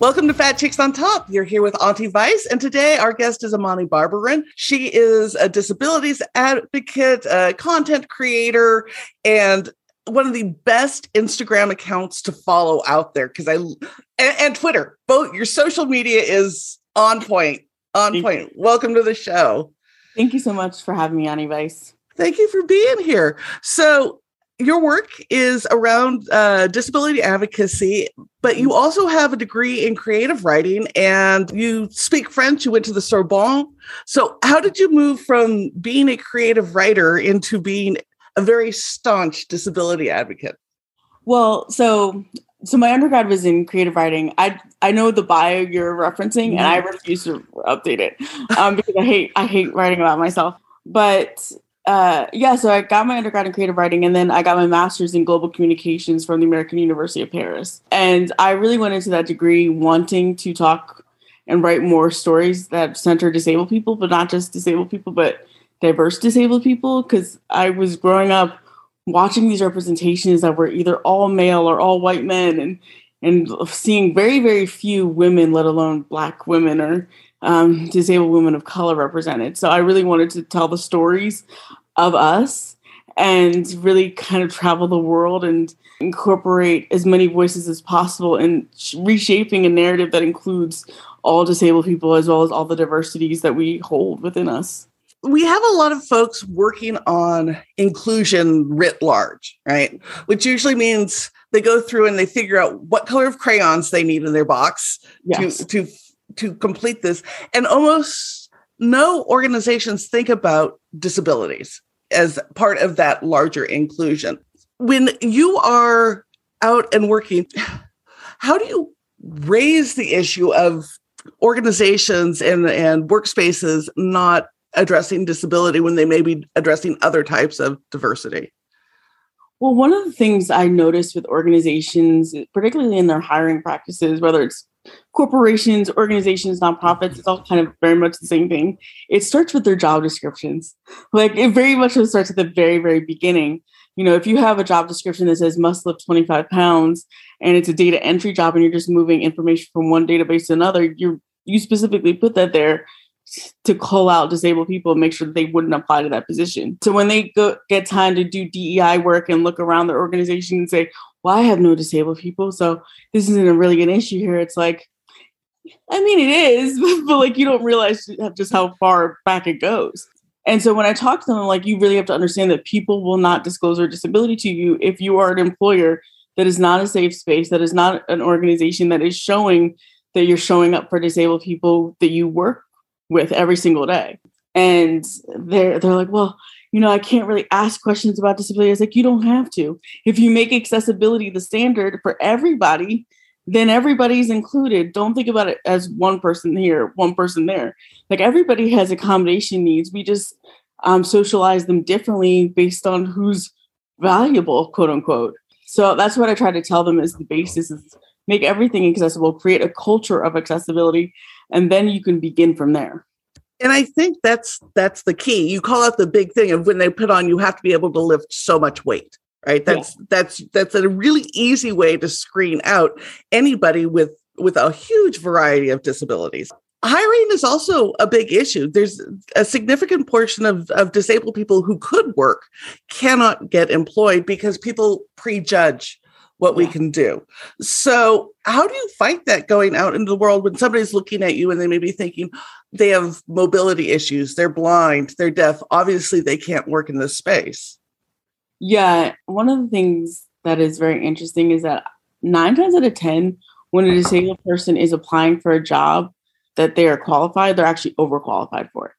Welcome to Fat Chicks on Top. You're here with Auntie Vice, and today our guest is Imani Barbarin. She is a disabilities advocate, a content creator, and one of the best Instagram accounts to follow out there because I and, and, Twitter. Both your social media is on point. On Thank point. You. Welcome to the show. Thank you so much for having me, Auntie Vice. Thank you for being here. So your work is around uh, disability advocacy, but you also have a degree in creative writing and you speak French. You went to the Sorbonne. So, how did you move from being a creative writer into being a very staunch disability advocate? Well, so so my undergrad was in creative writing. I I know the bio you're referencing, and I mm-hmm. refuse to update it um, because I hate I hate writing about myself. But uh, yeah, so I got my undergrad in creative writing and then I got my master's in global communications from the American University of Paris. And I really went into that degree wanting to talk and write more stories that center disabled people, but not just disabled people, but diverse disabled people. Because I was growing up watching these representations that were either all male or all white men and and seeing very, very few women, let alone black women or um, disabled women of color represented. So I really wanted to tell the stories of us and really kind of travel the world and incorporate as many voices as possible in reshaping a narrative that includes all disabled people as well as all the diversities that we hold within us. We have a lot of folks working on inclusion writ large, right? Which usually means they go through and they figure out what color of crayons they need in their box yes. to to to complete this and almost no organizations think about disabilities as part of that larger inclusion. When you are out and working how do you raise the issue of organizations and and workspaces not addressing disability when they may be addressing other types of diversity? Well, one of the things I noticed with organizations, particularly in their hiring practices, whether it's corporations, organizations, nonprofits, it's all kind of very much the same thing. It starts with their job descriptions. Like it very much starts at the very, very beginning. You know, if you have a job description that says must lift 25 pounds and it's a data entry job and you're just moving information from one database to another, you you specifically put that there to call out disabled people and make sure that they wouldn't apply to that position. So when they go get time to do DEI work and look around their organization and say, well, I have no disabled people, so this isn't a really an issue here. It's like, I mean, it is, but like you don't realize just how far back it goes. And so when I talk to them, I'm like, you really have to understand that people will not disclose their disability to you if you are an employer that is not a safe space, that is not an organization that is showing that you're showing up for disabled people that you work with every single day. And they're they're like, well, you know, I can't really ask questions about disability. It's like you don't have to. If you make accessibility the standard for everybody, then everybody's included. Don't think about it as one person here, one person there. Like everybody has accommodation needs. We just um, socialize them differently based on who's valuable, quote unquote. So that's what I try to tell them is the basis is make everything accessible, create a culture of accessibility, and then you can begin from there and i think that's that's the key you call out the big thing of when they put on you have to be able to lift so much weight right that's yeah. that's that's a really easy way to screen out anybody with with a huge variety of disabilities hiring is also a big issue there's a significant portion of, of disabled people who could work cannot get employed because people prejudge what yeah. we can do. So, how do you fight that going out into the world when somebody's looking at you and they may be thinking, they have mobility issues, they're blind, they're deaf. Obviously, they can't work in this space. Yeah. One of the things that is very interesting is that nine times out of 10, when a disabled person is applying for a job that they are qualified, they're actually overqualified for it.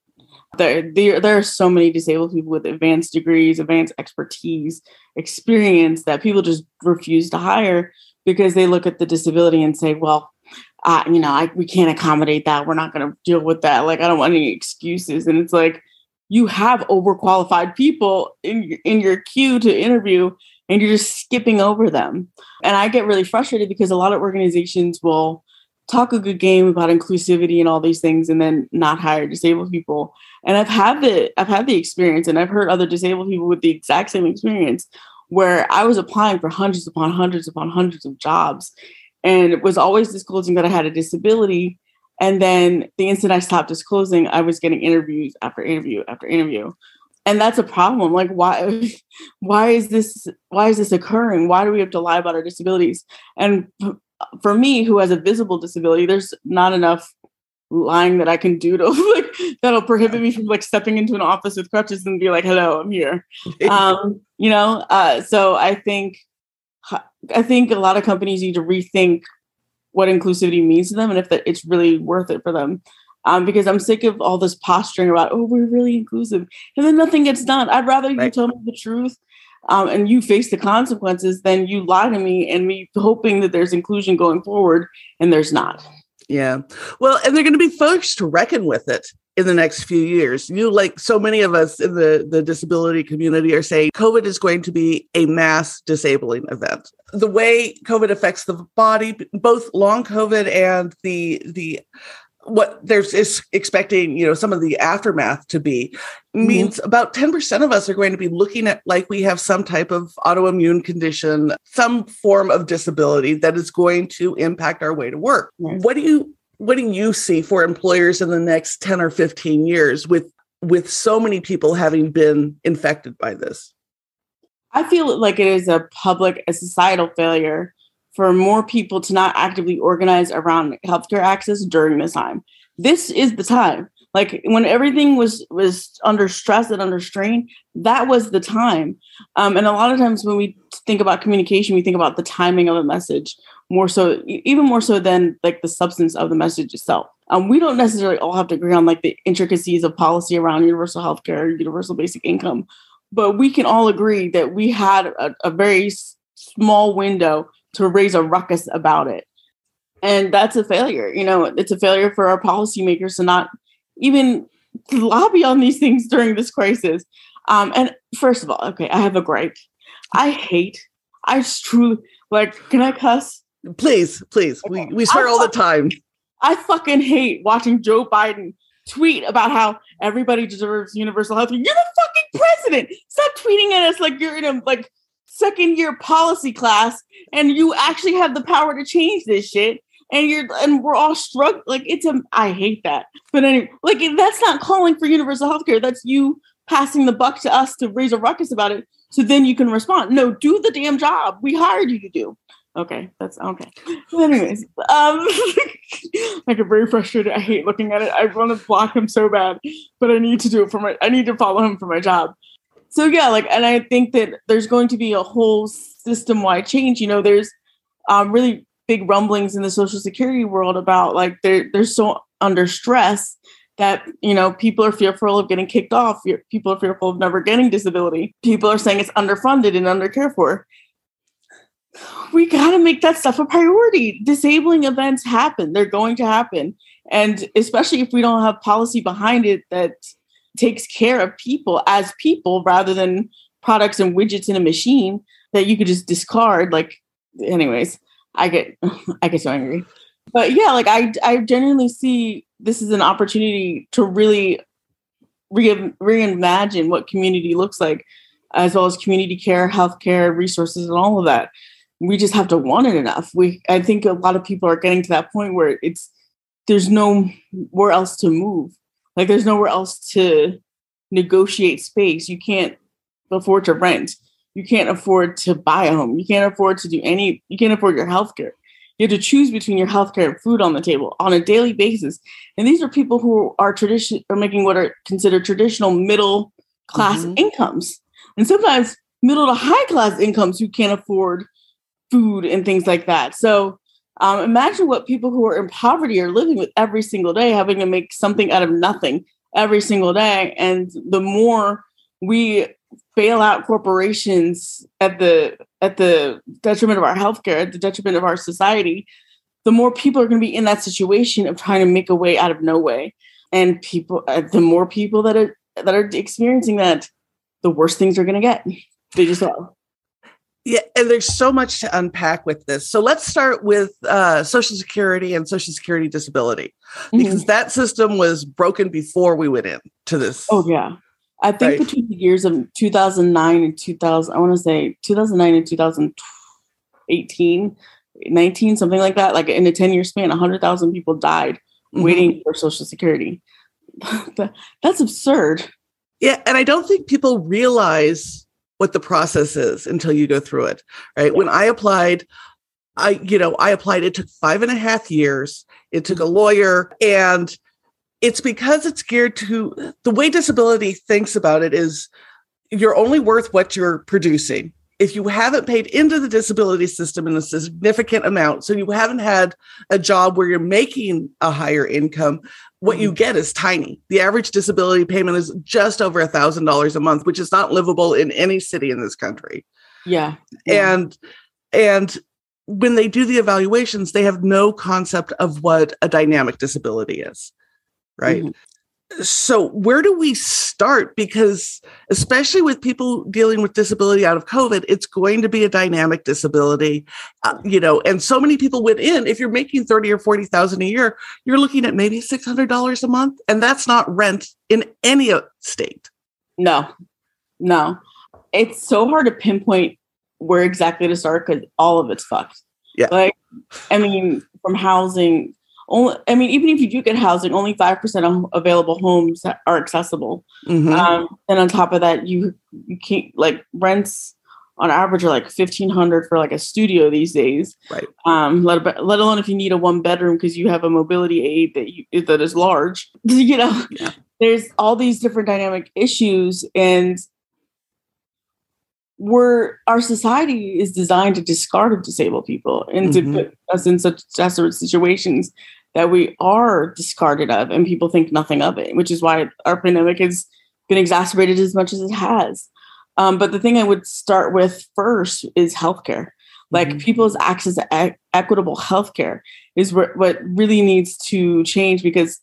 There, there, there are so many disabled people with advanced degrees, advanced expertise, experience that people just refuse to hire because they look at the disability and say, well, uh, you know, I, we can't accommodate that. We're not going to deal with that. Like, I don't want any excuses. And it's like, you have overqualified people in, in your queue to interview and you're just skipping over them. And I get really frustrated because a lot of organizations will talk a good game about inclusivity and all these things and then not hire disabled people and i've had the i've had the experience and i've heard other disabled people with the exact same experience where i was applying for hundreds upon hundreds upon hundreds of jobs and it was always disclosing that i had a disability and then the instant i stopped disclosing i was getting interviews after interview after interview. And that's a problem. Like why why is this why is this occurring? Why do we have to lie about our disabilities? And for me who has a visible disability there's not enough lying that i can do to like that'll prohibit me from like stepping into an office with crutches and be like hello i'm here. Um you know uh so i think i think a lot of companies need to rethink what inclusivity means to them and if that it's really worth it for them um, because I'm sick of all this posturing about, oh, we're really inclusive, and then nothing gets done. I'd rather right. you tell me the truth um, and you face the consequences, than you lie to me and me hoping that there's inclusion going forward, and there's not. Yeah. Well, and they're going to be folks to reckon with it in the next few years. You, like so many of us in the, the disability community, are saying COVID is going to be a mass disabling event. The way COVID affects the body, both long COVID and the the what there's is expecting you know some of the aftermath to be mm-hmm. means about 10% of us are going to be looking at like we have some type of autoimmune condition some form of disability that is going to impact our way to work yes. what do you what do you see for employers in the next 10 or 15 years with with so many people having been infected by this i feel like it is a public a societal failure for more people to not actively organize around healthcare access during this time. This is the time. Like when everything was was under stress and under strain, that was the time. Um, and a lot of times when we think about communication, we think about the timing of a message more so, even more so than like the substance of the message itself. Um, we don't necessarily all have to agree on like the intricacies of policy around universal healthcare, universal basic income, but we can all agree that we had a, a very small window to raise a ruckus about it. And that's a failure. You know, it's a failure for our policymakers to not even lobby on these things during this crisis. Um, and first of all, okay, I have a gripe. I hate, I truly like, can I cuss? Please, please. Okay. We, we swear all the time. I fucking hate watching Joe Biden tweet about how everybody deserves universal health. care. You're the fucking president. Stop tweeting at us like you're in a like second year policy class and you actually have the power to change this shit and you're and we're all struck like it's a I hate that. But anyway, like that's not calling for universal health care. That's you passing the buck to us to raise a ruckus about it so then you can respond. No, do the damn job we hired you to do. Okay, that's okay. anyways, um I get very frustrated. I hate looking at it. I want to block him so bad, but I need to do it for my I need to follow him for my job so yeah like and i think that there's going to be a whole system wide change you know there's um, really big rumblings in the social security world about like they're they're so under stress that you know people are fearful of getting kicked off people are fearful of never getting disability. People are saying it's underfunded and undercared for. We got to make that stuff a priority. Disabling events happen. They're going to happen. And especially if we don't have policy behind it that takes care of people as people rather than products and widgets in a machine that you could just discard. Like, anyways, I get I get so angry. But yeah, like I I genuinely see this is an opportunity to really re- reimagine what community looks like, as well as community care, healthcare, resources, and all of that. We just have to want it enough. We I think a lot of people are getting to that point where it's there's no where else to move like there's nowhere else to negotiate space. You can't afford to rent. You can't afford to buy a home. You can't afford to do any, you can't afford your health care. You have to choose between your healthcare and food on the table on a daily basis. And these are people who are tradition are making what are considered traditional middle class mm-hmm. incomes. And sometimes middle to high class incomes who can't afford food and things like that. So um, imagine what people who are in poverty are living with every single day, having to make something out of nothing every single day. And the more we bail out corporations at the at the detriment of our healthcare, at the detriment of our society, the more people are going to be in that situation of trying to make a way out of no way. And people, uh, the more people that are that are experiencing that, the worse things are going to get. They just are. Yeah, and there's so much to unpack with this. So let's start with uh, Social Security and Social Security disability, because mm-hmm. that system was broken before we went in to this. Oh yeah, I think right. between the years of 2009 and 2000, I want to say 2009 and 2018, 19, something like that. Like in a 10 year span, 100,000 people died mm-hmm. waiting for Social Security. That's absurd. Yeah, and I don't think people realize what the process is until you go through it. Right. When I applied, I, you know, I applied, it took five and a half years. It took a mm-hmm. lawyer and it's because it's geared to the way disability thinks about it is you're only worth what you're producing. If you haven't paid into the disability system in a significant amount, so you haven't had a job where you're making a higher income, what you mm-hmm. get is tiny. The average disability payment is just over a thousand dollars a month, which is not livable in any city in this country. Yeah. yeah. And and when they do the evaluations, they have no concept of what a dynamic disability is. Right. Mm-hmm so where do we start? Because especially with people dealing with disability out of covid it's going to be a dynamic disability uh, you know and so many people went in if you're making 30 or 40,000 a year you're looking at maybe $600 a month and that's not rent in any state. No. No. It's so hard to pinpoint where exactly to start because all of it's fucked. Yeah. Like i mean from housing only i mean even if you do get housing only 5% of available homes are accessible mm-hmm. um, and on top of that you you can't like rents on average are like 1500 for like a studio these days right um let, let alone if you need a one bedroom because you have a mobility aid that you that is large you know yeah. there's all these different dynamic issues and we're our society is designed to discard disabled people and mm-hmm. to put us in such desperate situations that we are discarded of and people think nothing of it, which is why our pandemic has been exacerbated as much as it has. Um, but the thing I would start with first is healthcare. Like mm-hmm. people's access to e- equitable healthcare is what really needs to change because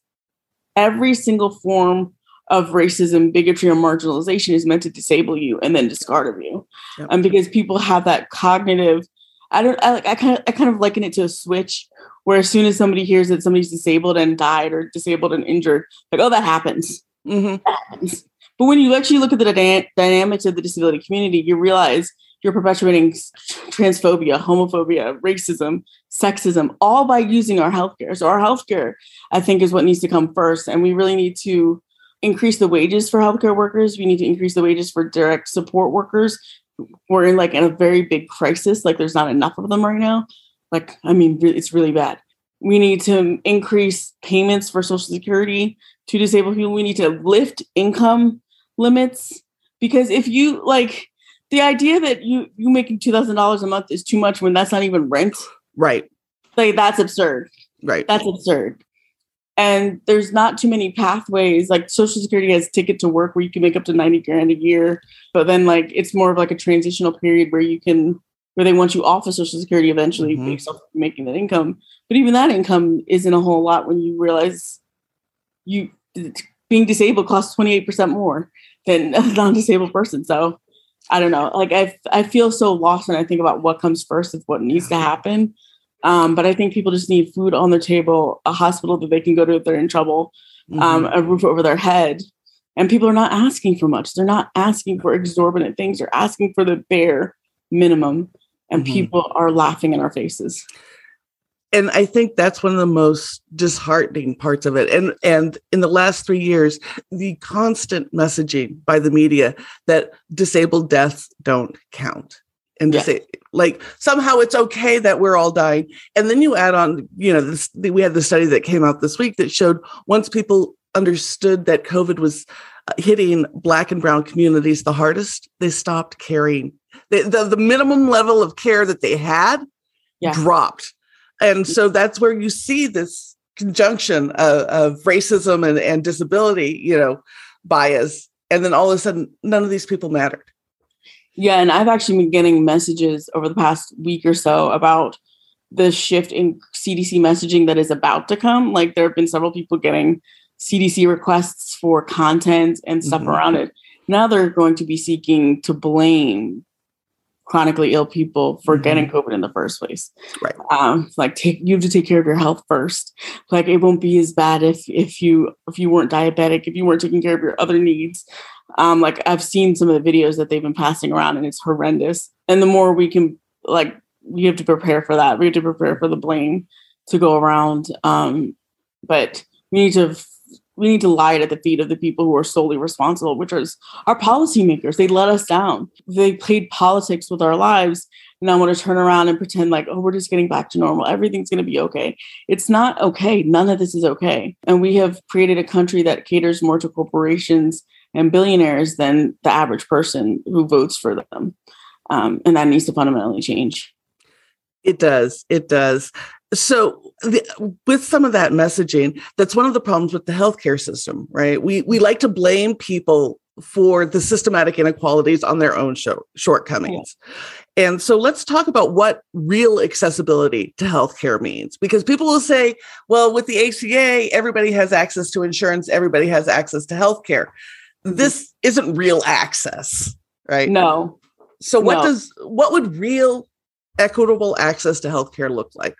every single form of racism, bigotry, or marginalization is meant to disable you and then discard of you. Yep. Um, because people have that cognitive, I don't, I, I kind of, I kind of liken it to a switch where as soon as somebody hears that somebody's disabled and died or disabled and injured, like, oh, that happens. Mm-hmm. That happens. But when you actually look at the dyna- dynamics of the disability community, you realize you're perpetuating transphobia, homophobia, racism, sexism, all by using our healthcare. So our healthcare, I think, is what needs to come first, and we really need to increase the wages for healthcare workers. We need to increase the wages for direct support workers. We're in like in a very big crisis. Like there's not enough of them right now. Like, I mean, it's really bad. We need to increase payments for Social Security to disabled people. We need to lift income limits because if you like the idea that you you making two thousand dollars a month is too much when that's not even rent, right? Like that's absurd. Right. That's absurd. And there's not too many pathways. Like Social Security has ticket to work where you can make up to 90 grand a year. But then like it's more of like a transitional period where you can where they want you off of Social Security eventually mm-hmm. based off making that income. But even that income isn't a whole lot when you realize you being disabled costs 28% more than a non-disabled person. So I don't know. Like I I feel so lost when I think about what comes first of what needs to happen. Um, but I think people just need food on their table, a hospital that they can go to if they're in trouble, mm-hmm. um, a roof over their head. And people are not asking for much. They're not asking for exorbitant things. They're asking for the bare minimum and mm-hmm. people are laughing in our faces. And i think that's one of the most disheartening parts of it. And and in the last 3 years the constant messaging by the media that disabled deaths don't count. And to say like somehow it's okay that we're all dying. And then you add on you know this we had the study that came out this week that showed once people understood that covid was uh, hitting black and brown communities the hardest they stopped caring the, the, the minimum level of care that they had yeah. dropped and so that's where you see this conjunction of, of racism and, and disability you know bias and then all of a sudden none of these people mattered yeah, and I've actually been getting messages over the past week or so about the shift in CDC messaging that is about to come. Like there have been several people getting CDC requests for content and stuff mm-hmm. around it. Now they're going to be seeking to blame chronically ill people for mm-hmm. getting COVID in the first place. Right. Um, like take you have to take care of your health first. Like it won't be as bad if if you if you weren't diabetic, if you weren't taking care of your other needs. Um, like I've seen some of the videos that they've been passing around and it's horrendous. And the more we can like we have to prepare for that. We have to prepare for the blame to go around. Um, but we need to we need to lie at the feet of the people who are solely responsible, which is our policymakers. They let us down. They played politics with our lives. And I want to turn around and pretend like, oh, we're just getting back to normal. Everything's going to be okay. It's not okay. None of this is okay. And we have created a country that caters more to corporations and billionaires than the average person who votes for them. Um, and that needs to fundamentally change. It does. It does. So, the, with some of that messaging, that's one of the problems with the healthcare system, right? We we like to blame people for the systematic inequalities on their own show, shortcomings. Yeah. And so let's talk about what real accessibility to healthcare means because people will say, well, with the ACA, everybody has access to insurance, everybody has access to healthcare mm-hmm. this isn't real access, right? No. So what no. does what would real equitable access to healthcare look like?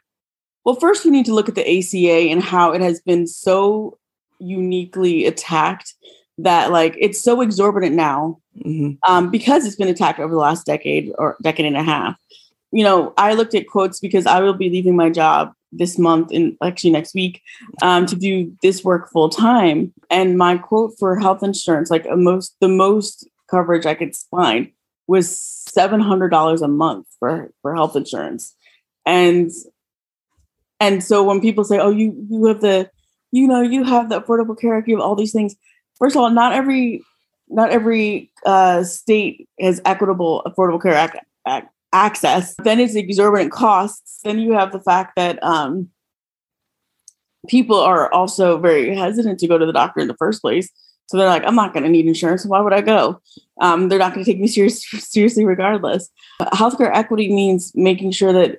Well, first we need to look at the ACA and how it has been so uniquely attacked that like it's so exorbitant now mm-hmm. um, because it's been attacked over the last decade or decade and a half. You know, I looked at quotes because I will be leaving my job this month and actually next week um, to do this work full time. And my quote for health insurance, like most the most coverage I could find, was seven hundred dollars a month for for health insurance. And and so when people say, "Oh, you you have the you know you have the Affordable Care Act, you have all these things," first of all, not every not every uh, state has equitable Affordable Care Act, act access. Then it's exorbitant costs. Then you have the fact that um, people are also very hesitant to go to the doctor in the first place. So they're like, I'm not going to need insurance. Why would I go? Um, they're not going to take me serious, seriously regardless. Healthcare equity means making sure that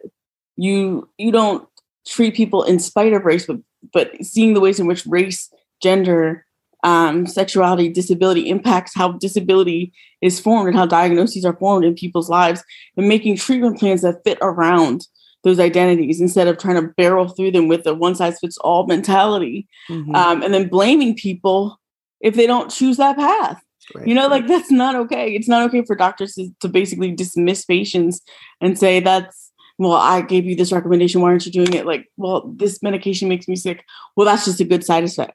you you don't treat people in spite of race, but but seeing the ways in which race, gender, um, sexuality, disability impacts how disability is formed and how diagnoses are formed in people's lives, and making treatment plans that fit around those identities instead of trying to barrel through them with a one size fits all mentality, mm-hmm. um, and then blaming people if they don't choose that path. Right. You know, like that's not okay. It's not okay for doctors to, to basically dismiss patients and say that's well, I gave you this recommendation. Why aren't you doing it? Like, well, this medication makes me sick. Well, that's just a good side effect.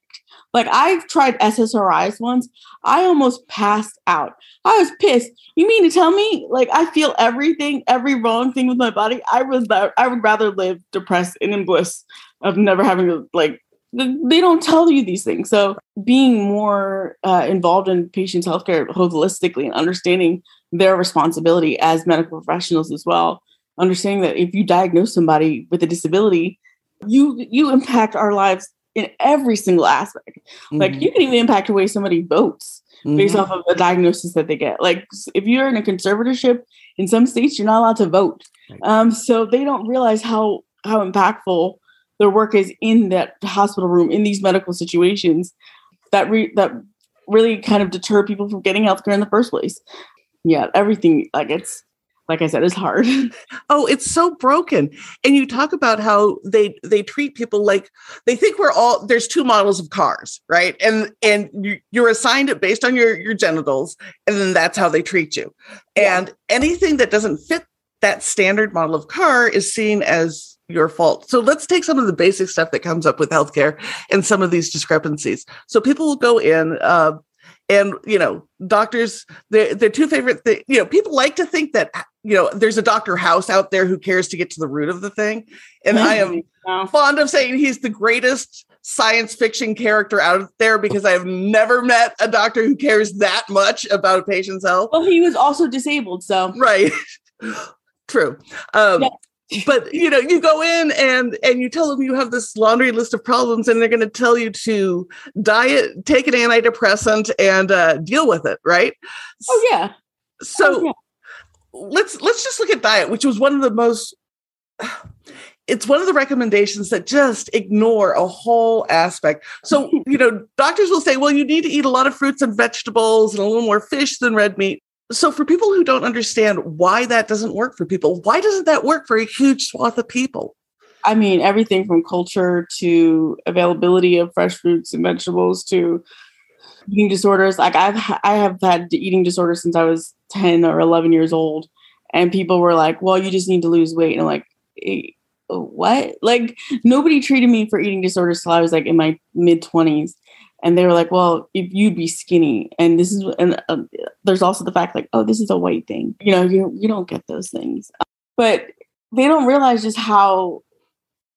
Like I've tried SSRIs once. I almost passed out. I was pissed. You mean to tell me like I feel everything, every wrong thing with my body? I was I would rather live depressed and in bliss of never having to like they don't tell you these things. So being more uh, involved in patients' healthcare holistically and understanding their responsibility as medical professionals as well, understanding that if you diagnose somebody with a disability, you you impact our lives in every single aspect. Mm-hmm. Like you can even impact the way somebody votes mm-hmm. based off of the diagnosis that they get. Like if you're in a conservatorship in some states, you're not allowed to vote. Um, so they don't realize how how impactful their work is in that hospital room in these medical situations that re- that really kind of deter people from getting healthcare in the first place. Yeah, everything like it's like I said, is hard. oh, it's so broken. And you talk about how they they treat people like they think we're all there's two models of cars, right? And and you, you're assigned it based on your your genitals, and then that's how they treat you. Yeah. And anything that doesn't fit that standard model of car is seen as your fault. So let's take some of the basic stuff that comes up with healthcare and some of these discrepancies. So people will go in. Uh, and you know doctors their their two favorite thing you know people like to think that you know there's a dr house out there who cares to get to the root of the thing and i am fond of saying he's the greatest science fiction character out there because i have never met a doctor who cares that much about a patient's health well he was also disabled so right true. Um yeah. but you know you go in and and you tell them you have this laundry list of problems and they're going to tell you to diet take an antidepressant and uh, deal with it right? Oh yeah. So oh, yeah. let's let's just look at diet which was one of the most it's one of the recommendations that just ignore a whole aspect. So, you know, doctors will say, well, you need to eat a lot of fruits and vegetables and a little more fish than red meat so for people who don't understand why that doesn't work for people why doesn't that work for a huge swath of people? I mean everything from culture to availability of fresh fruits and vegetables to eating disorders. Like i've i have had eating disorders since i was 10 or 11 years old and people were like well you just need to lose weight. And i'm like what? Like nobody treated me for eating disorders till i was like in my mid 20s and they were like, "Well, if you'd be skinny," and this is, and uh, there's also the fact like, "Oh, this is a white thing." You know, you you don't get those things, but they don't realize just how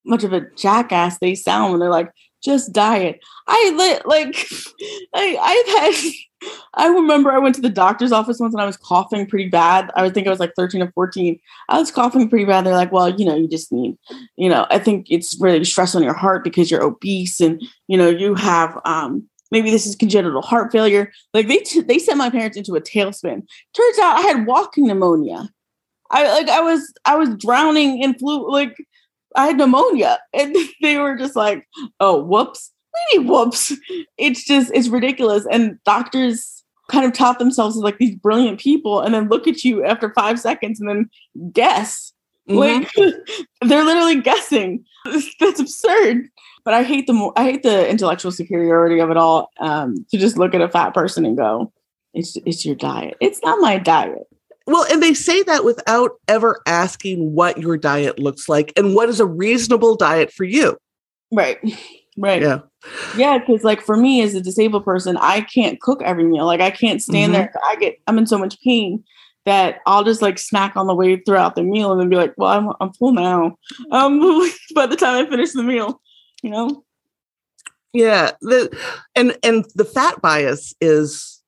much of a jackass they sound when they're like, "Just diet." I lit like, I I've had. I remember I went to the doctor's office once and I was coughing pretty bad. I would think I was like 13 or 14. I was coughing pretty bad. They're like, well, you know, you just need, you know, I think it's really stress on your heart because you're obese and, you know, you have, um, maybe this is congenital heart failure. Like they, t- they sent my parents into a tailspin. Turns out I had walking pneumonia. I like, I was, I was drowning in flu, like I had pneumonia and they were just like, oh, whoops whoops. It's just, it's ridiculous. And doctors kind of taught themselves as like these brilliant people and then look at you after five seconds and then guess. Mm-hmm. Like they're literally guessing. That's absurd. But I hate the I hate the intellectual superiority of it all. Um, to just look at a fat person and go, "It's it's your diet." It's not my diet. Well, and they say that without ever asking what your diet looks like and what is a reasonable diet for you. Right. Right. Yeah. Yeah, because like for me as a disabled person, I can't cook every meal. Like I can't stand mm-hmm. there. I get I'm in so much pain that I'll just like snack on the way throughout the meal and then be like, well, I'm I'm full now. Um by the time I finish the meal, you know? Yeah. The and and the fat bias is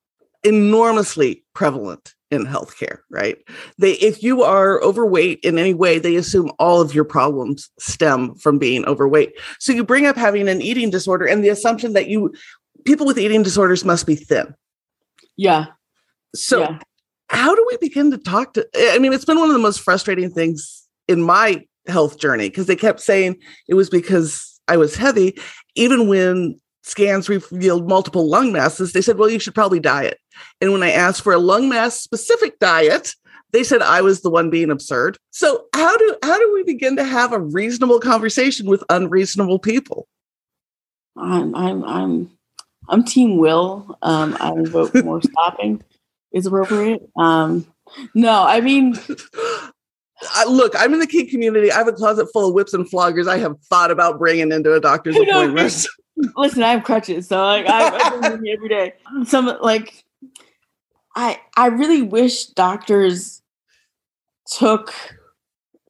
enormously prevalent in healthcare, right? They if you are overweight in any way, they assume all of your problems stem from being overweight. So you bring up having an eating disorder and the assumption that you people with eating disorders must be thin. Yeah. So yeah. how do we begin to talk to I mean it's been one of the most frustrating things in my health journey because they kept saying it was because I was heavy even when scans revealed multiple lung masses, they said, well, you should probably diet. And when I asked for a lung mass specific diet, they said I was the one being absurd. So how do how do we begin to have a reasonable conversation with unreasonable people? I'm I'm I'm I'm team will. Um, I vote more stopping is appropriate. Um, no, I mean I, look, I'm in the kink community. I have a closet full of whips and floggers. I have thought about bringing into a doctor's appointment. Listen, I have crutches, so like I, I every day. Some like I I really wish doctors took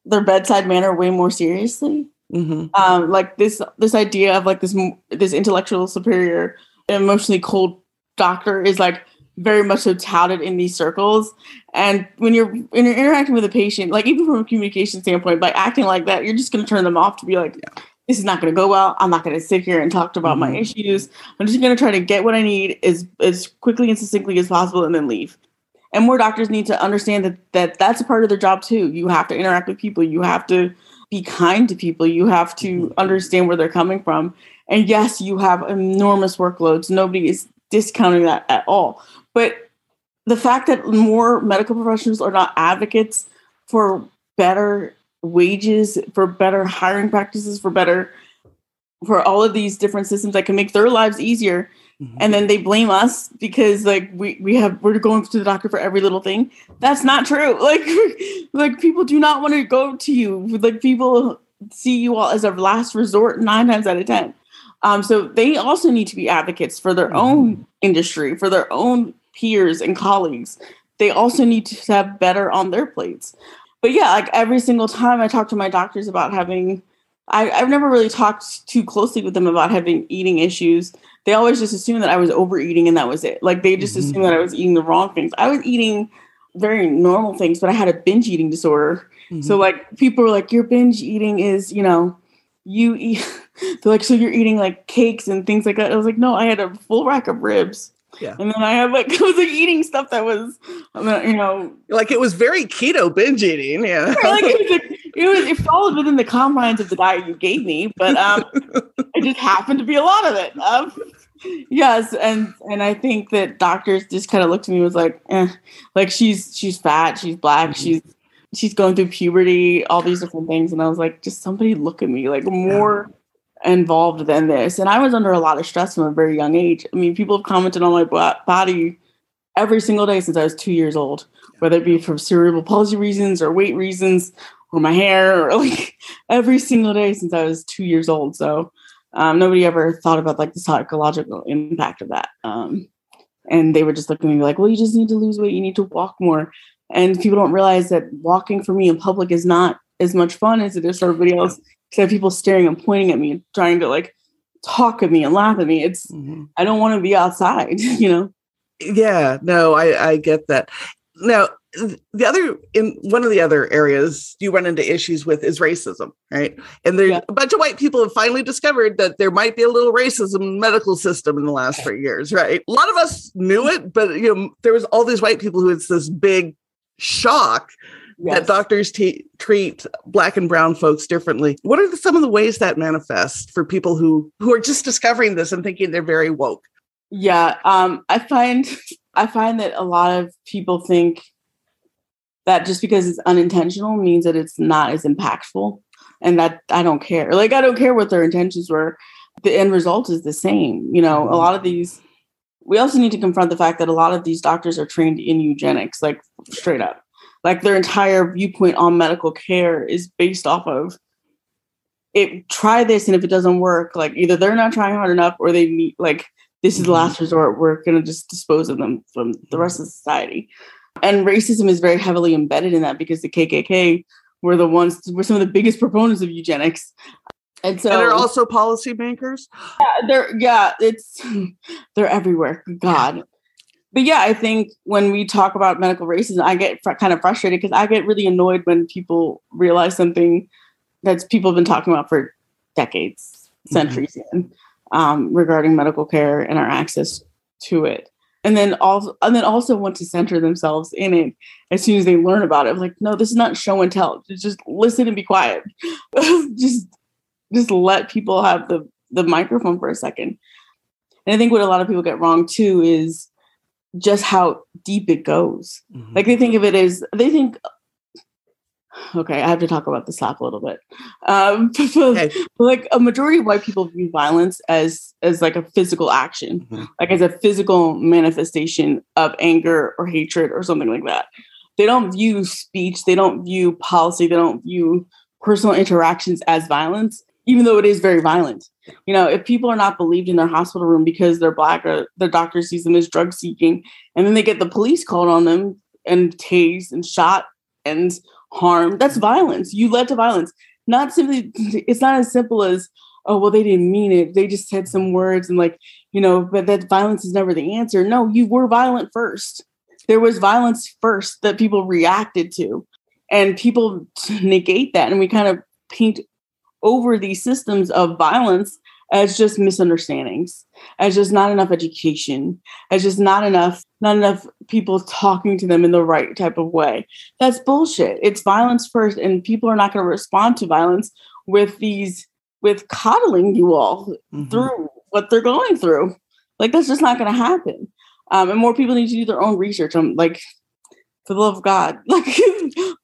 their bedside manner way more seriously. Mm-hmm. Um, like this this idea of like this this intellectual superior, emotionally cold doctor is like very much so touted in these circles. And when you're when you're interacting with a patient, like even from a communication standpoint, by acting like that, you're just going to turn them off to be like, yeah this is not going to go well. I'm not going to sit here and talk about mm-hmm. my issues. I'm just going to try to get what I need as as quickly and succinctly as possible, and then leave. And more doctors need to understand that that that's a part of their job too. You have to interact with people. You have to be kind to people. You have to mm-hmm. understand where they're coming from. And yes, you have enormous workloads. Nobody is discounting that at all. But the fact that more medical professionals are not advocates for better wages, for better hiring practices, for better for all of these different systems that can make their lives easier. Mm-hmm. And then they blame us because like we, we have we're going to the doctor for every little thing. That's not true. Like like people do not want to go to you. Like people see you all as a last resort nine times out of ten. Um, so they also need to be advocates for their mm-hmm. own industry, for their own peers and colleagues. They also need to have better on their plates. But yeah, like every single time I talk to my doctors about having, I, have never really talked too closely with them about having eating issues. They always just assume that I was overeating and that was it. Like they just mm-hmm. assume that I was eating the wrong things. I was eating very normal things, but I had a binge eating disorder. Mm-hmm. So like people were like, your binge eating is, you know, you eat they're like, so you're eating like cakes and things like that. I was like, no, I had a full rack of ribs. Yeah. And then I had like I was like eating stuff that was you know like it was very keto binge eating. Yeah. like it was, it was it followed within the confines of the diet you gave me, but um it just happened to be a lot of it. Um yes, and and I think that doctors just kind of looked at me was like, eh, like she's she's fat, she's black, mm-hmm. she's she's going through puberty, all these different things. And I was like, just somebody look at me, like more yeah. Involved than this. And I was under a lot of stress from a very young age. I mean, people have commented on my body every single day since I was two years old, whether it be for cerebral palsy reasons or weight reasons or my hair or like every single day since I was two years old. So um, nobody ever thought about like the psychological impact of that. Um, and they were just looking at me like, well, you just need to lose weight. You need to walk more. And people don't realize that walking for me in public is not as much fun as it is for everybody else. Because I have people staring and pointing at me and trying to like talk at me and laugh at me. It's mm-hmm. I don't want to be outside, you know. Yeah, no, I I get that. Now, the other in one of the other areas you run into issues with is racism, right? And there's yeah. a bunch of white people have finally discovered that there might be a little racism in the medical system in the last three years, right? A lot of us knew it, but you know, there was all these white people who it's this big shock yes. that doctors t- treat black and brown folks differently. What are the, some of the ways that manifest for people who who are just discovering this and thinking they're very woke? Yeah, um, I find I find that a lot of people think that just because it's unintentional means that it's not as impactful, and that I don't care. Like I don't care what their intentions were. The end result is the same. You know, a lot of these we also need to confront the fact that a lot of these doctors are trained in eugenics, like straight up. Like their entire viewpoint on medical care is based off of it try this and if it doesn't work, like either they're not trying hard enough or they meet like this is the last mm-hmm. resort. We're gonna just dispose of them from the rest of society. And racism is very heavily embedded in that because the KKK were the ones were some of the biggest proponents of eugenics and so and they're also policymakers. Yeah, they're yeah, it's they're everywhere. God. But yeah, I think when we talk about medical racism, I get fr- kind of frustrated because I get really annoyed when people realize something that people have been talking about for decades, mm-hmm. centuries, mm-hmm. um, regarding medical care and our access to it. And then also, and then also want to center themselves in it as soon as they learn about it. I'm like, no, this is not show and tell. Just listen and be quiet. just just let people have the the microphone for a second. And I think what a lot of people get wrong too is just how deep it goes. Mm-hmm. Like they think of it as they think okay, I have to talk about the slap a little bit. Um, okay. like a majority of white people view violence as as like a physical action, mm-hmm. like as a physical manifestation of anger or hatred or something like that. They don't view speech, they don't view policy, they don't view personal interactions as violence even though it is very violent. You know, if people are not believed in their hospital room because they're black or the doctor sees them as drug seeking, and then they get the police called on them and tased and shot and harmed, that's violence. You led to violence. Not simply, it's not as simple as, oh, well, they didn't mean it. They just said some words and like, you know, but that violence is never the answer. No, you were violent first. There was violence first that people reacted to. And people negate that. And we kind of paint over these systems of violence as just misunderstandings, as just not enough education, as just not enough, not enough people talking to them in the right type of way. That's bullshit. It's violence first, and people are not going to respond to violence with these with coddling you all mm-hmm. through what they're going through. Like that's just not going to happen. Um, and more people need to do their own research. I'm like, for the love of God, like,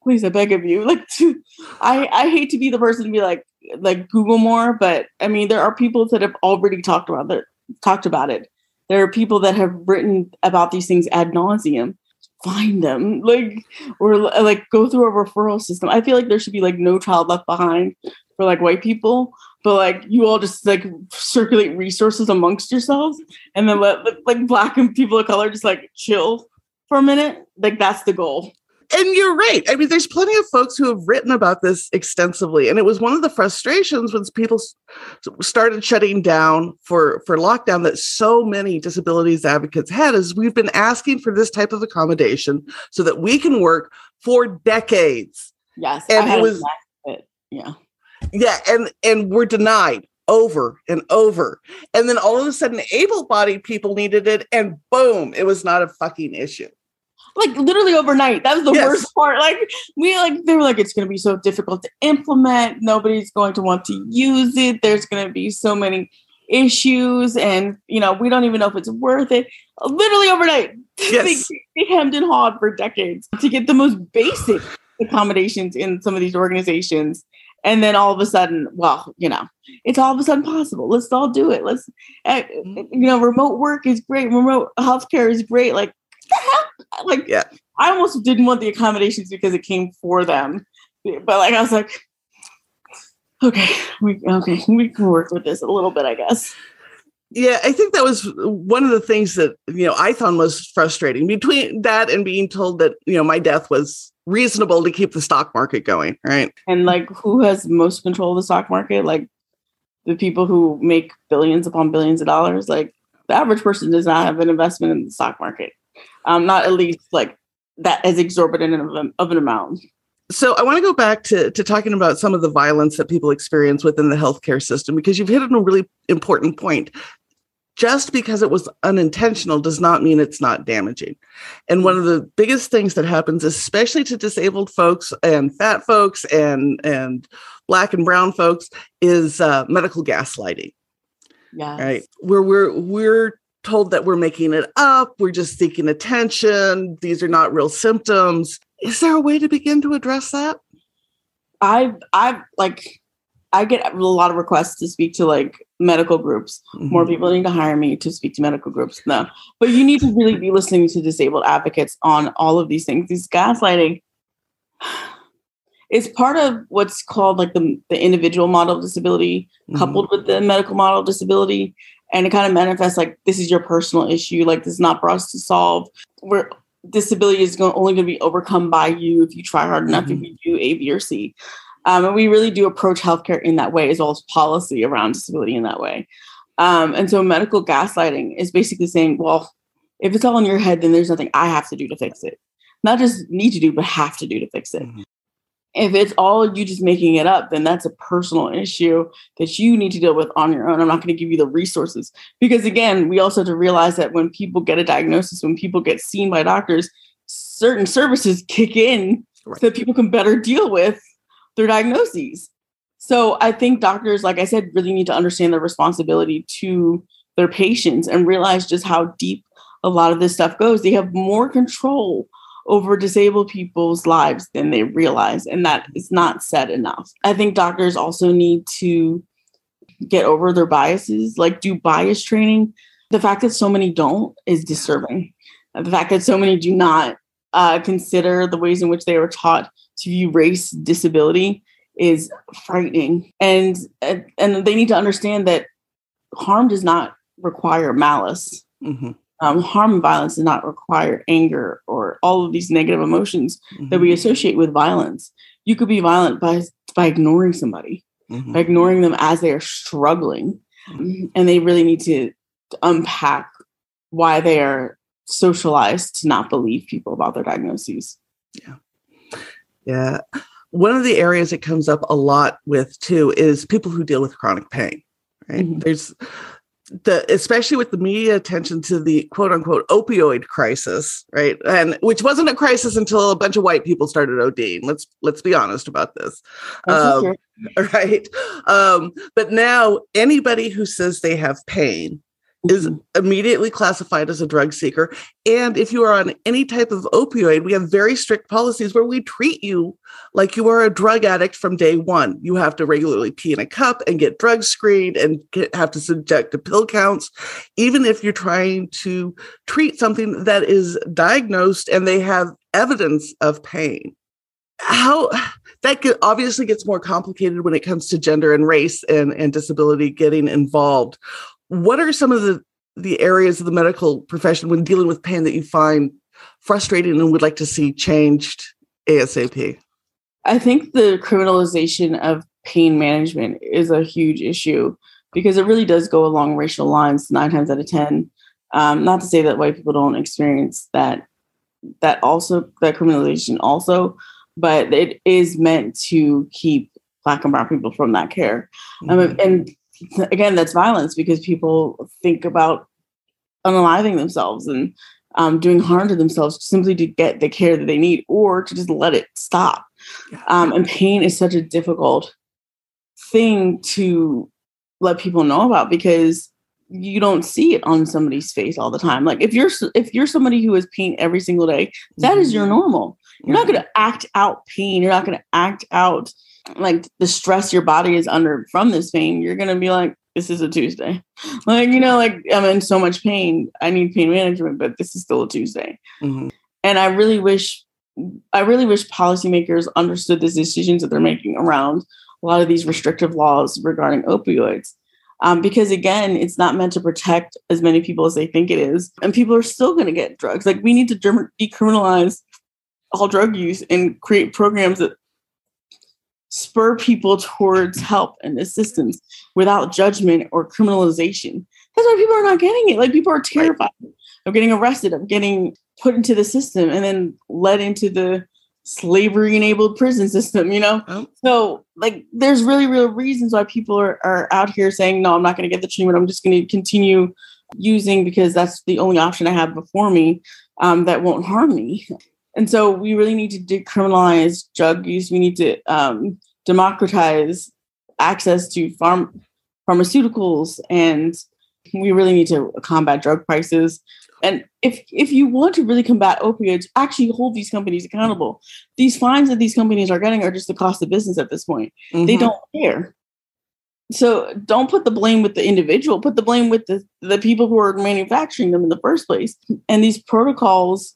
please, I beg of you. Like, to, I I hate to be the person to be like, like Google more, but I mean, there are people that have already talked about that talked about it. There are people that have written about these things ad nauseum. Find them, like, or like go through a referral system. I feel like there should be like no child left behind for like white people, but like you all just like circulate resources amongst yourselves and then let like black and people of color just like chill for a minute. Like that's the goal and you're right. I mean, there's plenty of folks who have written about this extensively, and it was one of the frustrations when people started shutting down for for lockdown that so many disabilities advocates had. Is we've been asking for this type of accommodation so that we can work for decades. Yes, and it was it. yeah, yeah, and and we're denied over and over. And then all of a sudden, able bodied people needed it, and boom, it was not a fucking issue like literally overnight. That was the yes. worst part. Like we like they were like it's going to be so difficult to implement. Nobody's going to want to use it. There's going to be so many issues, and you know we don't even know if it's worth it. Literally overnight, yes. they, they hemmed and hawed for decades to get the most basic accommodations in some of these organizations. And then all of a sudden, well, you know, it's all of a sudden possible. Let's all do it. Let's, uh, you know, remote work is great. Remote healthcare is great. Like the hell? Like, yeah. I almost didn't want the accommodations because it came for them. But like, I was like, okay, we okay, we can work with this a little bit, I guess. Yeah, I think that was one of the things that you know I found most frustrating between that and being told that you know my death was reasonable to keep the stock market going, right? And like, who has most control of the stock market? Like the people who make billions upon billions of dollars. Like the average person does not have an investment in the stock market um, not at least like that as exorbitant of, of an amount. So I want to go back to, to talking about some of the violence that people experience within the healthcare system because you've hit on a really important point. Just because it was unintentional does not mean it's not damaging. And one of the biggest things that happens, especially to disabled folks and fat folks and and black and brown folks, is uh, medical gaslighting. Yeah. Right. Where we're we're told that we're making it up, we're just seeking attention, these are not real symptoms. Is there a way to begin to address that? I've I've like I get a lot of requests to speak to like medical groups. Mm-hmm. More people need to hire me to speak to medical groups. No, but you need to really be listening to disabled advocates on all of these things. These gaslighting is part of what's called like the, the individual model of disability mm-hmm. coupled with the medical model of disability and it kind of manifests like this is your personal issue like this is not for us to solve. Where disability is going, only going to be overcome by you if you try hard enough mm-hmm. if you do a b or c. Um, and we really do approach healthcare in that way as well as policy around disability in that way. Um, and so medical gaslighting is basically saying well if it's all in your head then there's nothing i have to do to fix it. Not just need to do but have to do to fix it. Mm-hmm if it's all you just making it up, then that's a personal issue that you need to deal with on your own. I'm not going to give you the resources because, again, we also have to realize that when people get a diagnosis, when people get seen by doctors, certain services kick in right. so that people can better deal with their diagnoses. So I think doctors, like I said, really need to understand their responsibility to their patients and realize just how deep a lot of this stuff goes. They have more control over disabled people's lives than they realize. And that is not said enough. I think doctors also need to get over their biases, like do bias training. The fact that so many don't is disturbing. The fact that so many do not uh, consider the ways in which they were taught to view race, disability is frightening. And and they need to understand that harm does not require malice. Mm-hmm um, harm and violence does not require anger or all of these negative emotions mm-hmm. that we mm-hmm. associate with violence. You could be violent by by ignoring somebody, mm-hmm. by ignoring them as they are struggling, mm-hmm. and they really need to unpack why they are socialized to not believe people about their diagnoses. Yeah, yeah. One of the areas it comes up a lot with too is people who deal with chronic pain. Right? Mm-hmm. There's the especially with the media attention to the quote unquote opioid crisis, right? And which wasn't a crisis until a bunch of white people started ODing. Let's let's be honest about this. Um, right. Um, but now anybody who says they have pain is immediately classified as a drug seeker. And if you are on any type of opioid, we have very strict policies where we treat you like you are a drug addict from day one. You have to regularly pee in a cup and get drug screened and get, have to subject to pill counts, even if you're trying to treat something that is diagnosed and they have evidence of pain. how that obviously gets more complicated when it comes to gender and race and, and disability getting involved. What are some of the, the areas of the medical profession when dealing with pain that you find frustrating and would like to see changed ASAP? I think the criminalization of pain management is a huge issue because it really does go along racial lines nine times out of ten. Um, not to say that white people don't experience that that also that criminalization also, but it is meant to keep black and brown people from that care. Um, mm-hmm. Um, and again, that's violence because people think about unaliving themselves and um, doing harm to themselves simply to get the care that they need or to just let it stop. Um, and pain is such a difficult thing to let people know about because you don't see it on somebody's face all the time. Like if you're if you're somebody who has pain every single day, that mm-hmm. is your mm-hmm. normal. You're not going to act out pain. You're not going to act out like the stress your body is under from this pain. You're going to be like, this is a Tuesday. Like, you know, like I'm in so much pain. I need pain management, but this is still a Tuesday. Mm-hmm. And I really wish, I really wish policymakers understood the decisions that they're making around a lot of these restrictive laws regarding opioids. Um, because again, it's not meant to protect as many people as they think it is. And people are still going to get drugs. Like we need to decriminalize all drug use and create programs that spur people towards help and assistance without judgment or criminalization. That's why people are not getting it. Like people are terrified right. of getting arrested, of getting put into the system and then led into the slavery enabled prison system, you know? Oh. So like there's really real reasons why people are, are out here saying, no, I'm not gonna get the treatment. I'm just gonna continue using because that's the only option I have before me um, that won't harm me. And so we really need to decriminalize drug use. We need to um, democratize access to farm pharmaceuticals, and we really need to combat drug prices. And if if you want to really combat opioids, actually hold these companies accountable. These fines that these companies are getting are just the cost of business at this point. Mm-hmm. They don't care. So don't put the blame with the individual. Put the blame with the, the people who are manufacturing them in the first place. And these protocols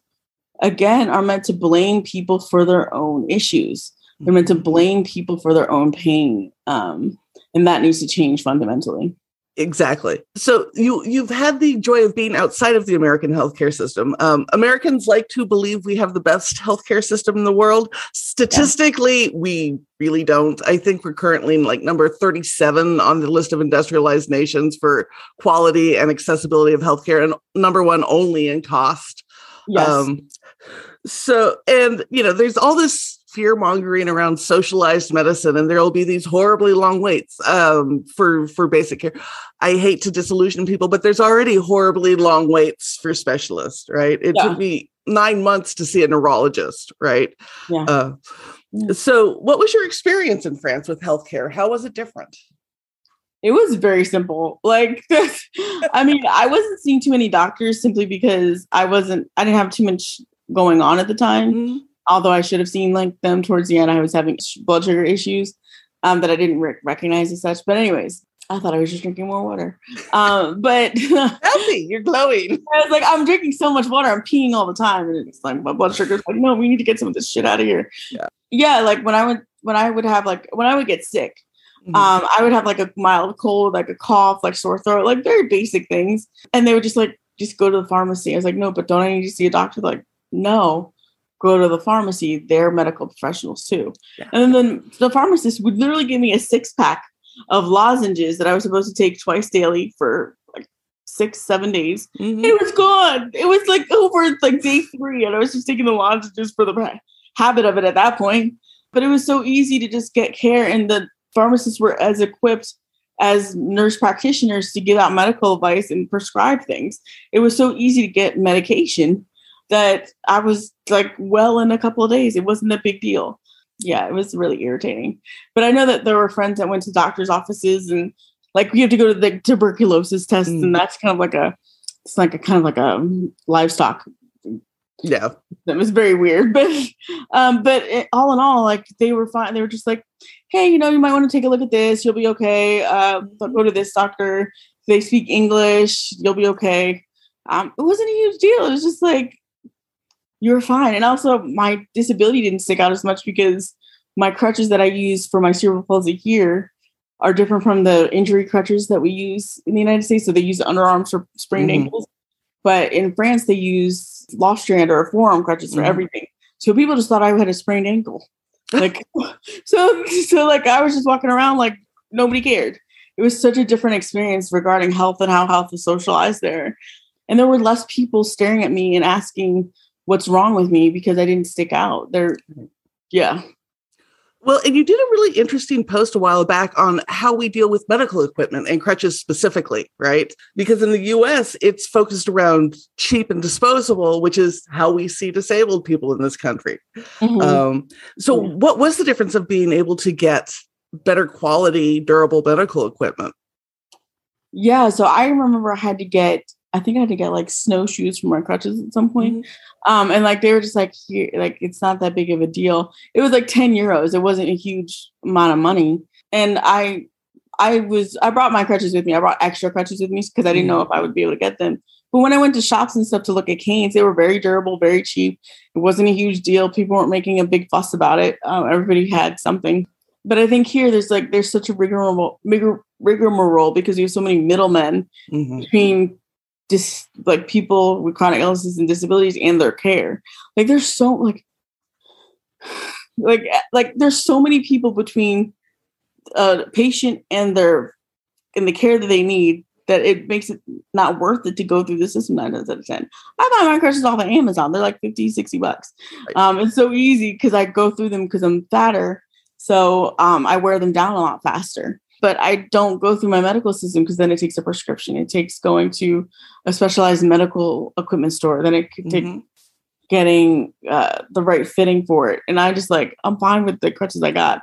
again are meant to blame people for their own issues. They're meant to mm-hmm. blame people for their own pain. Um, and that needs to change fundamentally. Exactly. So you you've had the joy of being outside of the American healthcare system. Um, Americans like to believe we have the best healthcare system in the world. Statistically, yeah. we really don't. I think we're currently in like number 37 on the list of industrialized nations for quality and accessibility of healthcare, and number one only in cost. Yes. Um, so, and you know, there's all this fear mongering around socialized medicine, and there will be these horribly long waits um, for for basic care. I hate to disillusion people, but there's already horribly long waits for specialists, right? It yeah. took me nine months to see a neurologist, right? Yeah. Uh, so, what was your experience in France with healthcare? How was it different? It was very simple. Like, I mean, I wasn't seeing too many doctors simply because I wasn't, I didn't have too much going on at the time. Mm-hmm. Although I should have seen like them towards the end, I was having blood sugar issues um, that I didn't re- recognize as such. But anyways, I thought I was just drinking more water. Um, but healthy, you're glowing. I was like, I'm drinking so much water, I'm peeing all the time, and it's like my blood sugar's like, no, we need to get some of this shit out of here. Yeah, yeah. Like when I would when I would have like when I would get sick, mm-hmm. um, I would have like a mild cold, like a cough, like sore throat, like very basic things, and they would just like just go to the pharmacy. I was like, no, but don't I need to see a doctor? Like, no, go to the pharmacy. They're medical professionals too. Yeah. And then the pharmacist would literally give me a six pack of lozenges that I was supposed to take twice daily for like six, seven days. Mm-hmm. It was gone. It was like over like day three, and I was just taking the lozenges for the habit of it at that point. But it was so easy to just get care, and the pharmacists were as equipped as nurse practitioners to give out medical advice and prescribe things. It was so easy to get medication that I was like well in a couple of days. It wasn't a big deal. Yeah, it was really irritating. But I know that there were friends that went to doctors' offices and like you have to go to the tuberculosis test, mm. and that's kind of like a it's like a kind of like a livestock. Yeah, that was very weird, but um, but it, all in all, like they were fine. They were just like, hey, you know, you might want to take a look at this. You'll be okay. Uh, go to this doctor. They speak English. You'll be okay. Um, it wasn't a huge deal. It was just like you were fine. And also, my disability didn't stick out as much because my crutches that I use for my cerebral palsy here are different from the injury crutches that we use in the United States. So they use underarms for sprained mm-hmm. ankles. But in France, they use Lofstrand or forearm crutches for mm-hmm. everything. So people just thought I had a sprained ankle. Like, so, so like I was just walking around like nobody cared. It was such a different experience regarding health and how health is socialized there. And there were less people staring at me and asking what's wrong with me because I didn't stick out. There, yeah. Well, and you did a really interesting post a while back on how we deal with medical equipment and crutches specifically, right? Because in the US, it's focused around cheap and disposable, which is how we see disabled people in this country. Mm-hmm. Um, so, what was the difference of being able to get better quality, durable medical equipment? Yeah, so I remember I had to get I think I had to get like snowshoes for my crutches at some point. Mm-hmm. Um, and like they were just like here, like it's not that big of a deal. It was like 10 euros. It wasn't a huge amount of money. And I I was I brought my crutches with me. I brought extra crutches with me because I didn't know mm-hmm. if I would be able to get them. But when I went to shops and stuff to look at canes, they were very durable, very cheap. It wasn't a huge deal. People weren't making a big fuss about it. Um, everybody had something. But I think here there's like there's such a rigmarole, rigmarole because you have so many middlemen mm-hmm. between just like people with chronic illnesses and disabilities and their care. Like there's so like like like there's so many people between a patient and their and the care that they need that it makes it not worth it to go through the system nine times out of 10. I buy my crutches off of Amazon. They're like 50, 60 bucks. Um, it's so easy because I go through them because I'm fatter. So um, I wear them down a lot faster but I don't go through my medical system because then it takes a prescription. It takes going to a specialized medical equipment store. Then it could take mm-hmm. getting uh, the right fitting for it. And I just like, I'm fine with the crutches I got.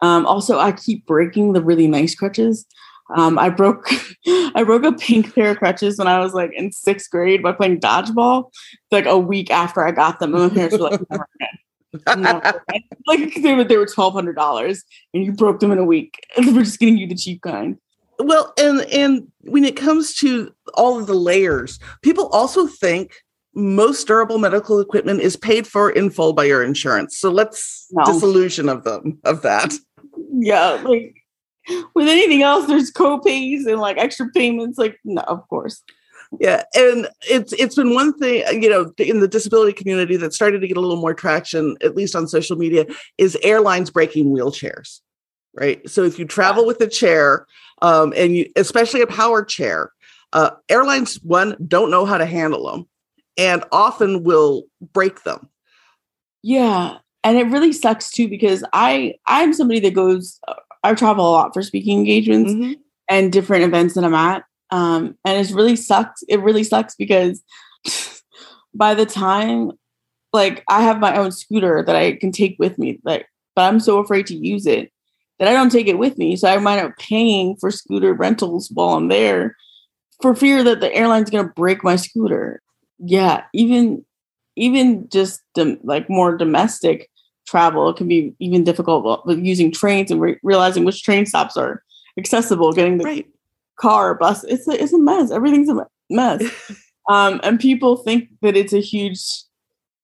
Um, also, I keep breaking the really nice crutches. Um, I broke I broke a pink pair of crutches when I was like in sixth grade by playing dodgeball. Like a week after I got them, and my parents were like, like they were they were twelve hundred dollars, and you broke them in a week. And we're just getting you the cheap kind. Well, and and when it comes to all of the layers, people also think most durable medical equipment is paid for in full by your insurance. So let's no. disillusion of them of that. Yeah, like with anything else, there's co-pays and like extra payments. Like, no, of course yeah and it's it's been one thing you know in the disability community that started to get a little more traction at least on social media is airlines breaking wheelchairs right? So if you travel with a chair um, and you especially a power chair uh, airlines one don't know how to handle them and often will break them. Yeah and it really sucks too because i i'm somebody that goes i travel a lot for speaking engagements mm-hmm. and different events that i'm at um, and it's really sucks. It really sucks because by the time like I have my own scooter that I can take with me, like, but I'm so afraid to use it that I don't take it with me. So I might up paying for scooter rentals while I'm there for fear that the airline's gonna break my scooter. Yeah, even even just dom- like more domestic travel can be even difficult with using trains and re- realizing which train stops are accessible, getting the right car, bus. It's a, it's a mess. Everything's a mess. um, and people think that it's a huge,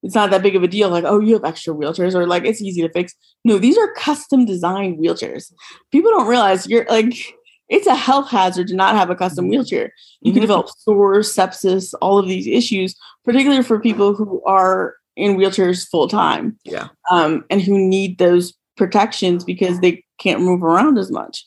it's not that big of a deal. Like, oh, you have extra wheelchairs, or like it's easy to fix. No, these are custom designed wheelchairs. People don't realize you're like, it's a health hazard to not have a custom mm-hmm. wheelchair. You mm-hmm. can develop sores, sepsis, all of these issues, particularly for people who are in wheelchairs full time. Yeah. Um, and who need those protections because they can't move around as much.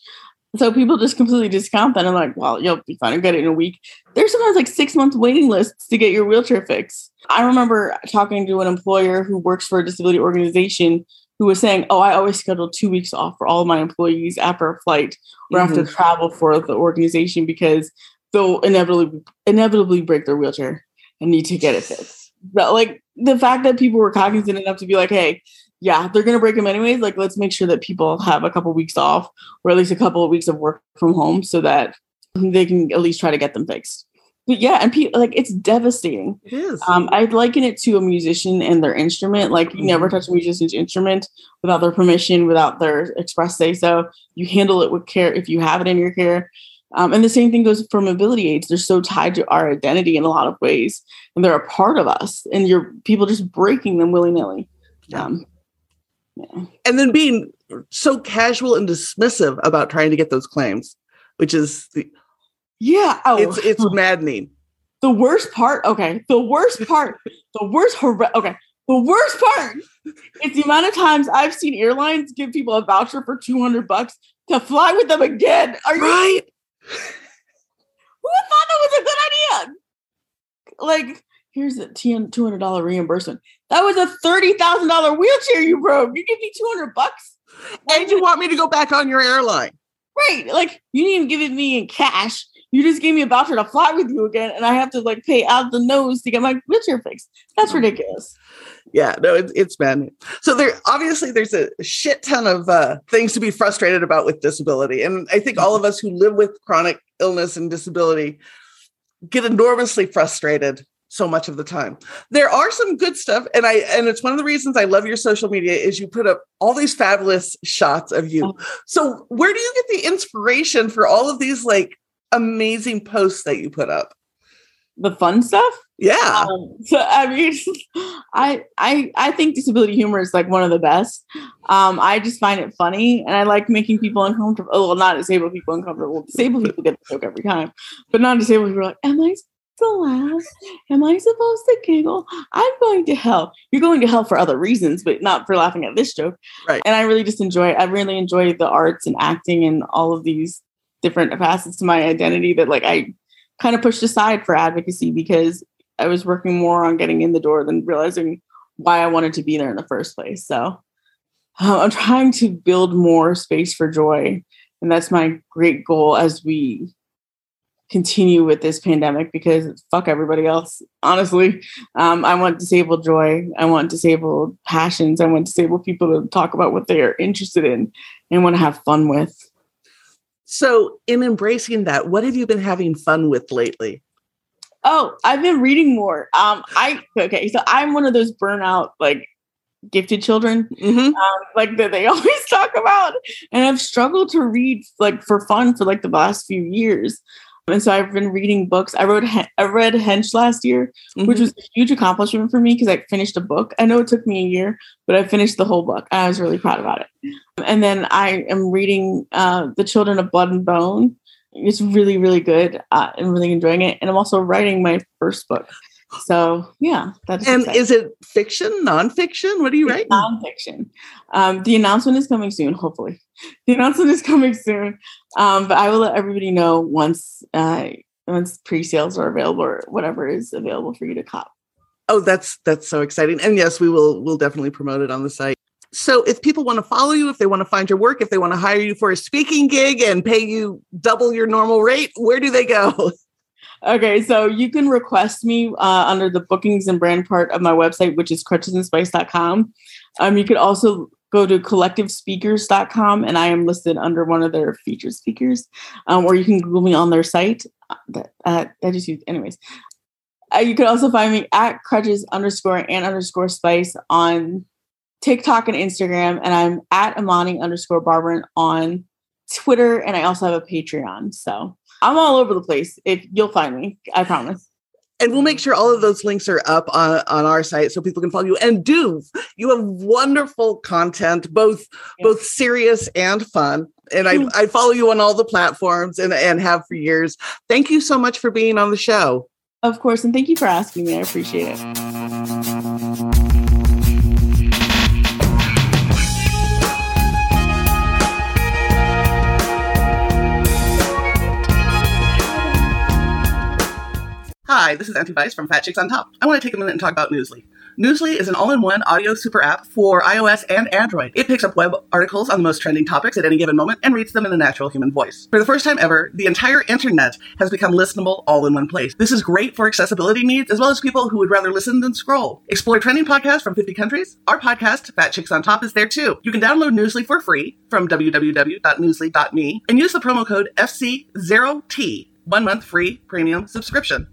So people just completely discount that. I'm like, well, you'll be fine. I'll get it in a week. There's sometimes like six month waiting lists to get your wheelchair fixed. I remember talking to an employer who works for a disability organization who was saying, Oh, I always schedule two weeks off for all my employees after a flight or mm-hmm. after travel for the organization because they'll inevitably inevitably break their wheelchair and need to get it fixed. But like the fact that people were cognizant enough to be like, hey, yeah, they're gonna break them anyways. Like, let's make sure that people have a couple weeks off, or at least a couple of weeks of work from home, so that they can at least try to get them fixed. But yeah, and people like it's devastating. It is. Um, I'd liken it to a musician and their instrument. Like, you mm-hmm. never touch a musician's instrument without their permission, without their express say so. You handle it with care if you have it in your care. Um, and the same thing goes for mobility aids. They're so tied to our identity in a lot of ways, and they're a part of us. And you're people just breaking them willy nilly. Um, yeah. And then being so casual and dismissive about trying to get those claims, which is the yeah, oh. it's it's maddening. The worst part, okay, the worst part, the worst hor- okay, the worst part is the amount of times I've seen airlines give people a voucher for 200 bucks to fly with them again. Are you right? Who thought that was a good idea? Like, here's a $200 reimbursement. That was a $30,000 wheelchair you broke. You give me 200 bucks. And you want me to go back on your airline. Right. Like, you didn't give it me in cash. You just gave me a voucher to fly with you again, and I have to like pay out the nose to get my wheelchair fixed. That's ridiculous. Yeah, no, it's it's been so there. Obviously, there's a shit ton of uh, things to be frustrated about with disability, and I think all of us who live with chronic illness and disability get enormously frustrated so much of the time. There are some good stuff and I and it's one of the reasons I love your social media is you put up all these fabulous shots of you. Oh. So where do you get the inspiration for all of these like amazing posts that you put up? The fun stuff? Yeah. Um, so I mean I I I think disability humor is like one of the best. Um I just find it funny and I like making people uncomfortable. Oh, well, not disabled people uncomfortable. Disabled people get the joke every time. But non-disabled people are like, am I to laugh? Am I supposed to giggle? I'm going to hell. You're going to hell for other reasons, but not for laughing at this joke. Right. And I really just enjoy I really enjoy the arts and acting and all of these different facets to my identity that like I kind of pushed aside for advocacy because I was working more on getting in the door than realizing why I wanted to be there in the first place. So um, I'm trying to build more space for joy. And that's my great goal as we continue with this pandemic because fuck everybody else. Honestly, um, I want disabled joy. I want disabled passions. I want disabled people to talk about what they are interested in and want to have fun with. So, in embracing that, what have you been having fun with lately? Oh, I've been reading more. Um, I okay, so I'm one of those burnout like gifted children, mm-hmm. um, like that they always talk about, and I've struggled to read like for fun for like the last few years. And so I've been reading books. I wrote I read Hench last year, mm-hmm. which was a huge accomplishment for me because I finished a book. I know it took me a year, but I finished the whole book. and I was really proud about it. And then I am reading uh, The Children of Blood and Bone. It's really, really good. Uh, I'm really enjoying it. And I'm also writing my first book. So yeah, that's and exciting. is it fiction, nonfiction? What are you writing? Nonfiction. Um, the announcement is coming soon. Hopefully, the announcement is coming soon. Um, but I will let everybody know once uh, once pre-sales are available or whatever is available for you to cop. Oh, that's that's so exciting! And yes, we will we'll definitely promote it on the site. So, if people want to follow you, if they want to find your work, if they want to hire you for a speaking gig and pay you double your normal rate, where do they go? Okay, so you can request me uh, under the bookings and brand part of my website, which is crutchesandspice.com. Um, you could also go to collectivespeakers.com and I am listed under one of their featured speakers. Um, or you can Google me on their site. Uh, I just use, anyways. Uh, you can also find me at crutches underscore and underscore spice on TikTok and Instagram. And I'm at Imani underscore Barbarin on Twitter. And I also have a Patreon. So I'm all over the place. If you'll find me, I promise. And we'll make sure all of those links are up on, on our site so people can follow you. And do you have wonderful content, both yeah. both serious and fun. And I, I follow you on all the platforms and, and have for years. Thank you so much for being on the show. Of course. And thank you for asking me. I appreciate it. Hi, this is Auntie Vice from Fat Chicks on Top. I want to take a minute and talk about Newsly. Newsly is an all-in-one audio super app for iOS and Android. It picks up web articles on the most trending topics at any given moment and reads them in a natural human voice. For the first time ever, the entire internet has become listenable all in one place. This is great for accessibility needs as well as people who would rather listen than scroll. Explore trending podcasts from 50 countries. Our podcast, Fat Chicks on Top, is there too. You can download Newsly for free from www.newsly.me and use the promo code FC0T. One month free premium subscription.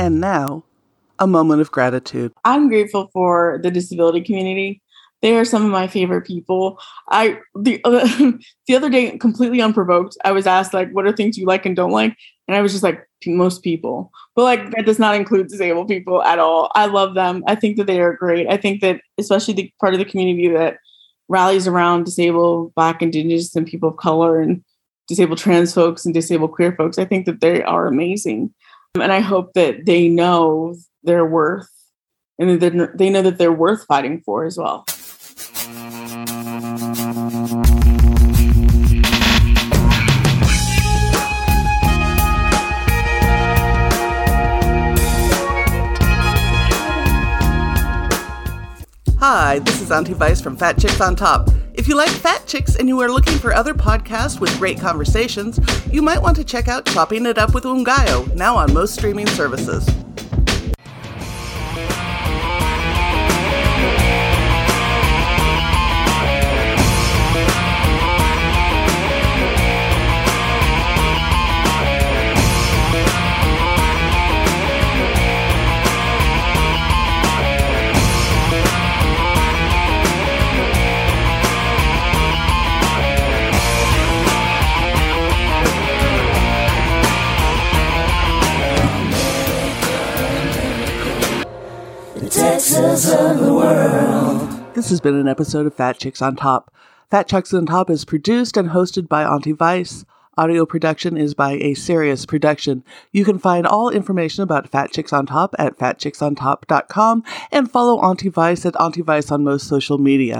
And now, a moment of gratitude. I'm grateful for the disability community. They are some of my favorite people. I the the other day, completely unprovoked, I was asked like, "What are things you like and don't like?" And I was just like, "Most people," but like that does not include disabled people at all. I love them. I think that they are great. I think that especially the part of the community that rallies around disabled, Black, Indigenous, and people of color, and disabled trans folks and disabled queer folks. I think that they are amazing, and I hope that they know their worth and that they know that they're worth fighting for as well. Hi, this is Auntie Vice from Fat Chicks on Top. If you like Fat Chicks and you are looking for other podcasts with great conversations, you might want to check out Chopping It Up with Ungayo, now on most streaming services. Of the world. This has been an episode of Fat Chicks on Top. Fat Chicks on Top is produced and hosted by Auntie Vice. Audio production is by A Serious Production. You can find all information about Fat Chicks on Top at fatchicksontop.com and follow Auntie Vice at Auntie Vice on most social media.